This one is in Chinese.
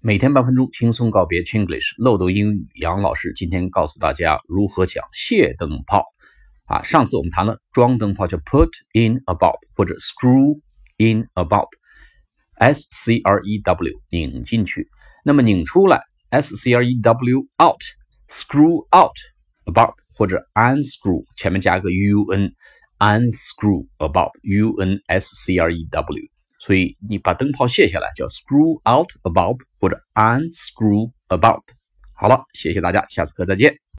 每天半分钟轻松告别 Chinglish 漏斗英语，杨老师今天告诉大家如何讲卸灯泡啊。上次我们谈了装灯泡叫 put in a bulb 或者 screw in a bulb，s c r e w 拧进去，那么拧出来 s c r e w out，screw out a bulb 或者 unscrew 前面加个 u n，unscrew a bulb，u n s c r e w。所以你把灯泡卸下来叫 screw out a bulb 或者 unscrew a bulb。好了，谢谢大家，下次课再见。